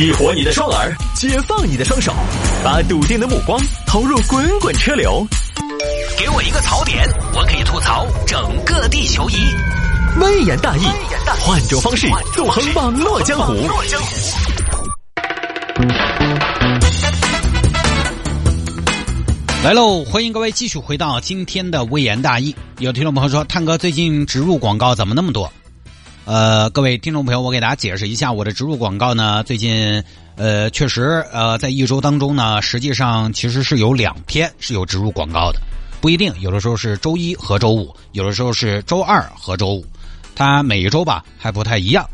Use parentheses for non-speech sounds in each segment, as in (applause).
激活你的双耳，解放你的双手，把笃定的目光投入滚滚车流。给我一个槽点，我可以吐槽整个地球仪。微言大义，换种方式纵横网络江湖。来喽！欢迎各位继续回到今天的微言大义。有听众朋友说，探哥最近植入广告怎么那么多？呃，各位听众朋友，我给大家解释一下，我的植入广告呢，最近呃确实呃在一周当中呢，实际上其实是有两天是有植入广告的，不一定，有的时候是周一和周五，有的时候是周二和周五，它每一周吧还不太一样。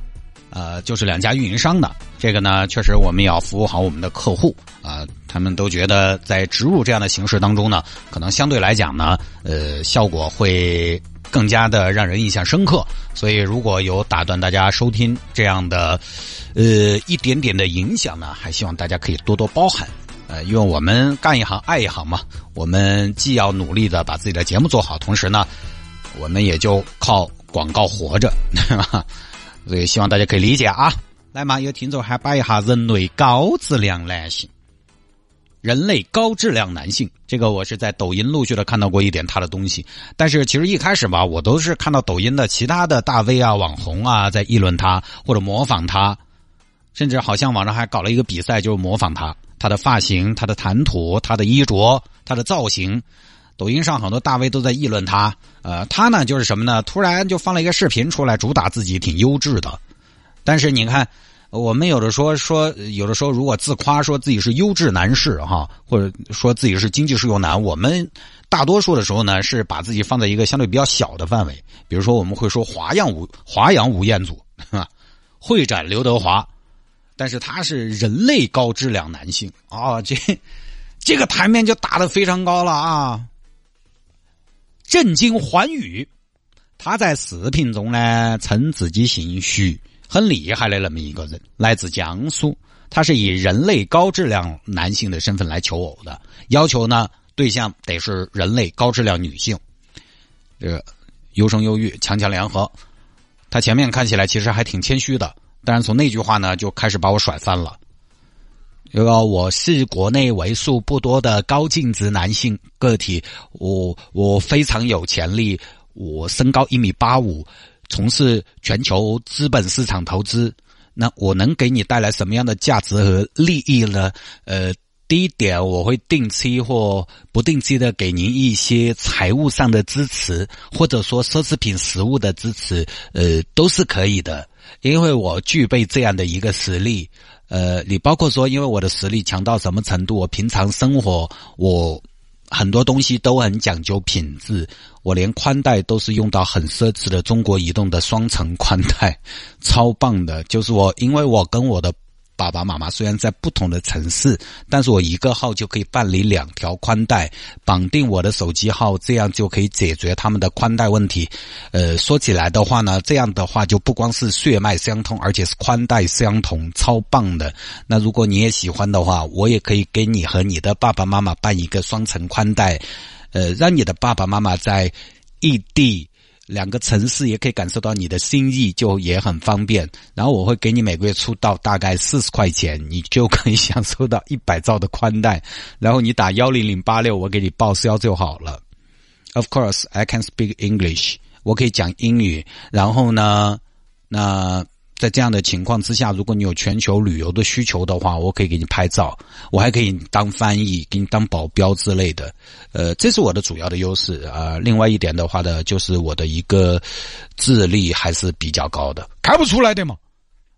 呃，就是两家运营商的这个呢，确实我们也要服务好我们的客户啊，他们都觉得在植入这样的形式当中呢，可能相对来讲呢，呃，效果会更加的让人印象深刻。所以如果有打断大家收听这样的，呃，一点点的影响呢，还希望大家可以多多包涵。呃，因为我们干一行爱一行嘛，我们既要努力的把自己的节目做好，同时呢，我们也就靠广告活着。(laughs) 所以希望大家可以理解啊！来嘛，有听众还摆一下人类高质量男性，人类高质量男性，这个我是在抖音陆续的看到过一点他的东西。但是其实一开始吧，我都是看到抖音的其他的大 V 啊、网红啊在议论他或者模仿他，甚至好像网上还搞了一个比赛，就是模仿他，他的发型、他的谈吐、他的衣着、他的造型。抖音上很多大 V 都在议论他，呃，他呢就是什么呢？突然就放了一个视频出来，主打自己挺优质的。但是你看，我们有的说说，有的时候如果自夸说自己是优质男士哈，或者说自己是经济适用男，我们大多数的时候呢是把自己放在一个相对比较小的范围。比如说我们会说华阳吴华阳吴彦祖，会展刘德华，但是他是人类高质量男性啊，这这个台面就打得非常高了啊。震惊寰宇，他在视频中呢称自己姓徐，很厉害的那么一个人，来自江苏。他是以人类高质量男性的身份来求偶的，要求呢对象得是人类高质量女性。这个优生优育，强强联合。他前面看起来其实还挺谦虚的，但是从那句话呢就开始把我甩翻了。这个我是国内为数不多的高净值男性个体，我我非常有潜力，我身高一米八五，从事全球资本市场投资，那我能给你带来什么样的价值和利益呢？呃，第一点，我会定期或不定期的给您一些财务上的支持，或者说奢侈品实物的支持，呃，都是可以的，因为我具备这样的一个实力。呃，你包括说，因为我的实力强到什么程度？我平常生活，我很多东西都很讲究品质，我连宽带都是用到很奢侈的中国移动的双层宽带，超棒的。就是我，因为我跟我的。爸爸妈妈虽然在不同的城市，但是我一个号就可以办理两条宽带，绑定我的手机号，这样就可以解决他们的宽带问题。呃，说起来的话呢，这样的话就不光是血脉相通，而且是宽带相同，超棒的。那如果你也喜欢的话，我也可以给你和你的爸爸妈妈办一个双层宽带，呃，让你的爸爸妈妈在异地。两个城市也可以感受到你的心意，就也很方便。然后我会给你每个月出到大概四十块钱，你就可以享受到一百兆的宽带。然后你打幺零零八六，我给你报销就好了。Of course, I can speak English，我可以讲英语。然后呢，那。在这样的情况之下，如果你有全球旅游的需求的话，我可以给你拍照，我还可以当翻译，给你当保镖之类的。呃，这是我的主要的优势啊。另外一点的话呢，就是我的一个智力还是比较高的，看不出来的嘛。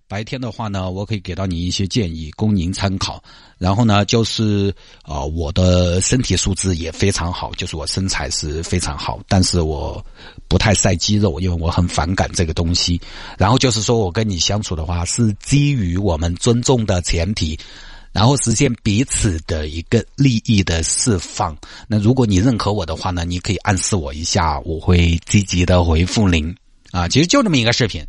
白天的话呢，我可以给到你一些建议，供您参考。然后呢，就是啊，我的身体素质也非常好，就是我身材是非常好，但是我不太晒肌肉，因为我很反感这个东西。然后就是说我跟你相处的话，是基于我们尊重的前提，然后实现彼此的一个利益的释放。那如果你认可我的话呢，你可以暗示我一下，我会积极的回复您。啊，其实就这么一个视频。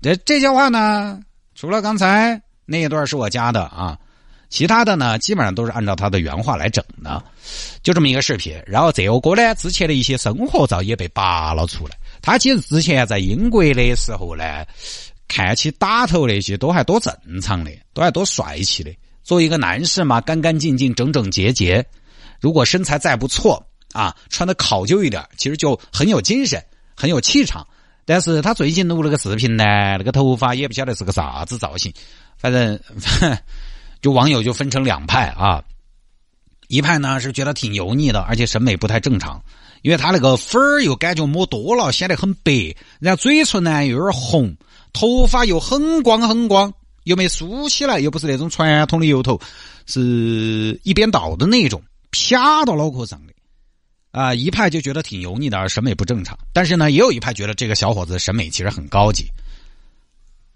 这这句话呢？除了刚才那一段是我加的啊，其他的呢基本上都是按照他的原话来整的，就这么一个视频。然后这个哥呢之前的一些生活照也被扒了出来。他其实之前在英国的时候呢，看起打头那些都还多正常的，都还多帅气的。作为一个男士嘛，干干净净、整整洁洁。如果身材再不错啊，穿的考究一点，其实就很有精神、很有气场。但是他最近录了个视频呢，那个头发也不晓得是个啥子造型，反正 (laughs) 就网友就分成两派啊。一派呢是觉得挺油腻的，而且审美不太正常，因为他那个粉儿又感觉抹多了，显得很白，然后嘴唇呢又有点红，头发又很光很光，又没梳起来，又不是那种传统的油头，是一边倒的那种，啪到脑壳上的。啊，一派就觉得挺油腻的，审美不正常。但是呢，也有一派觉得这个小伙子审美其实很高级。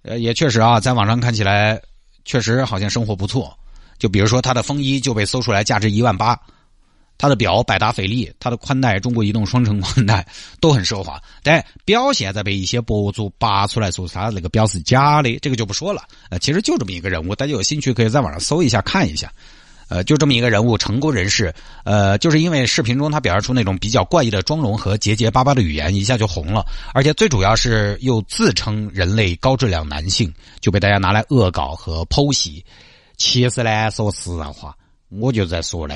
呃，也确实啊，在网上看起来确实好像生活不错。就比如说他的风衣就被搜出来价值一万八，他的表百达翡丽，他的宽带中国移动双城宽带都很奢华，但表现在被一些博主扒出来说他那个表是假的，这个就不说了。呃，其实就这么一个人物，大家有兴趣可以在网上搜一下看一下。呃，就这么一个人物，成功人士，呃，就是因为视频中他表现出那种比较怪异的妆容和结结巴巴的语言，一下就红了，而且最主要是又自称人类高质量男性，就被大家拿来恶搞和剖析。其实呢，说实在话，我就在说呢，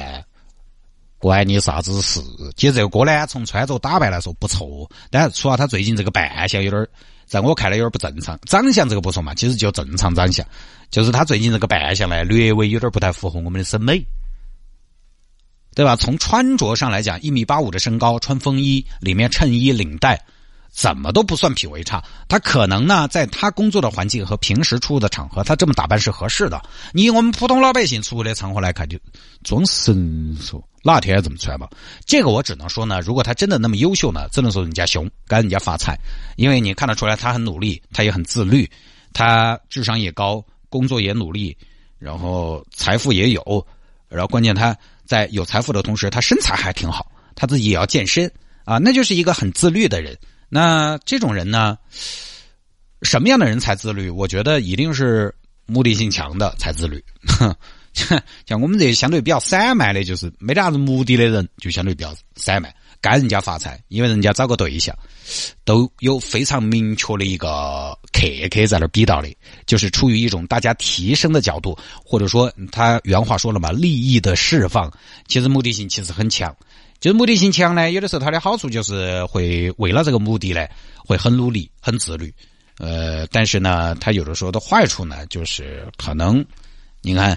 关你啥子事？其实这个哥呢，从穿着打扮来说不错，但是除了他最近这个扮相有点，在我看来有点不正常。长相这个不说嘛，其实就正常长相，就是他最近这个扮相呢，略微有点不太符合我们的审美，对吧？从穿着上来讲，一米八五的身高，穿风衣，里面衬衣领带。怎么都不算品味差，他可能呢，在他工作的环境和平时出入的场合，他这么打扮是合适的。你我们普通老百姓出入的场合来看，就装神说哪天怎么穿嘛？这个我只能说呢，如果他真的那么优秀呢，只能说人家熊，该人家发财，因为你看得出来他很努力，他也很自律，他智商也高，工作也努力，然后财富也有，然后关键他在有财富的同时，他身材还挺好，他自己也要健身啊，那就是一个很自律的人。那这种人呢，什么样的人才自律？我觉得一定是目的性强的才自律。哼 (laughs) 像我们这些相对比较散漫的，就是没得啥子目的的人，就相对比较散漫，干人家发财，因为人家找个对象都有非常明确的一个客客在那儿比到的，就是出于一种大家提升的角度，或者说他原话说了嘛，利益的释放，其实目的性其实很强。就是目的性强呢，有的时候它的好处就是会为了这个目的呢，会很努力、很自律。呃，但是呢，它有的时候的坏处呢，就是可能，你看，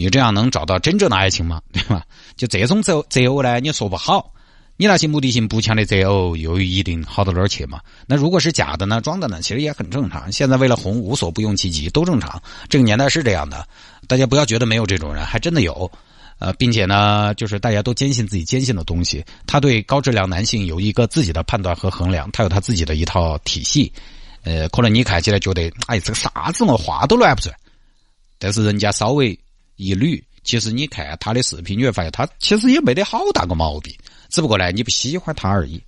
你这样能找到真正的爱情吗？(laughs) 对吧？就这种择择偶呢，你说不好。你那些目的性不强的择偶，又一定好到哪儿去嘛？那如果是假的呢，装的呢，其实也很正常。现在为了红，无所不用其极，都正常。这个年代是这样的，大家不要觉得没有这种人，还真的有。呃，并且呢，就是大家都坚信自己坚信的东西。他对高质量男性有一个自己的判断和衡量，他有他自己的一套体系。呃，可能你看起来觉得，哎，这个啥子嘛，话都乱不出来。但是人家稍微一缕，其实你看他的视频，你会发现他其实也没得好大个毛病，只不过呢，你不喜欢他而已。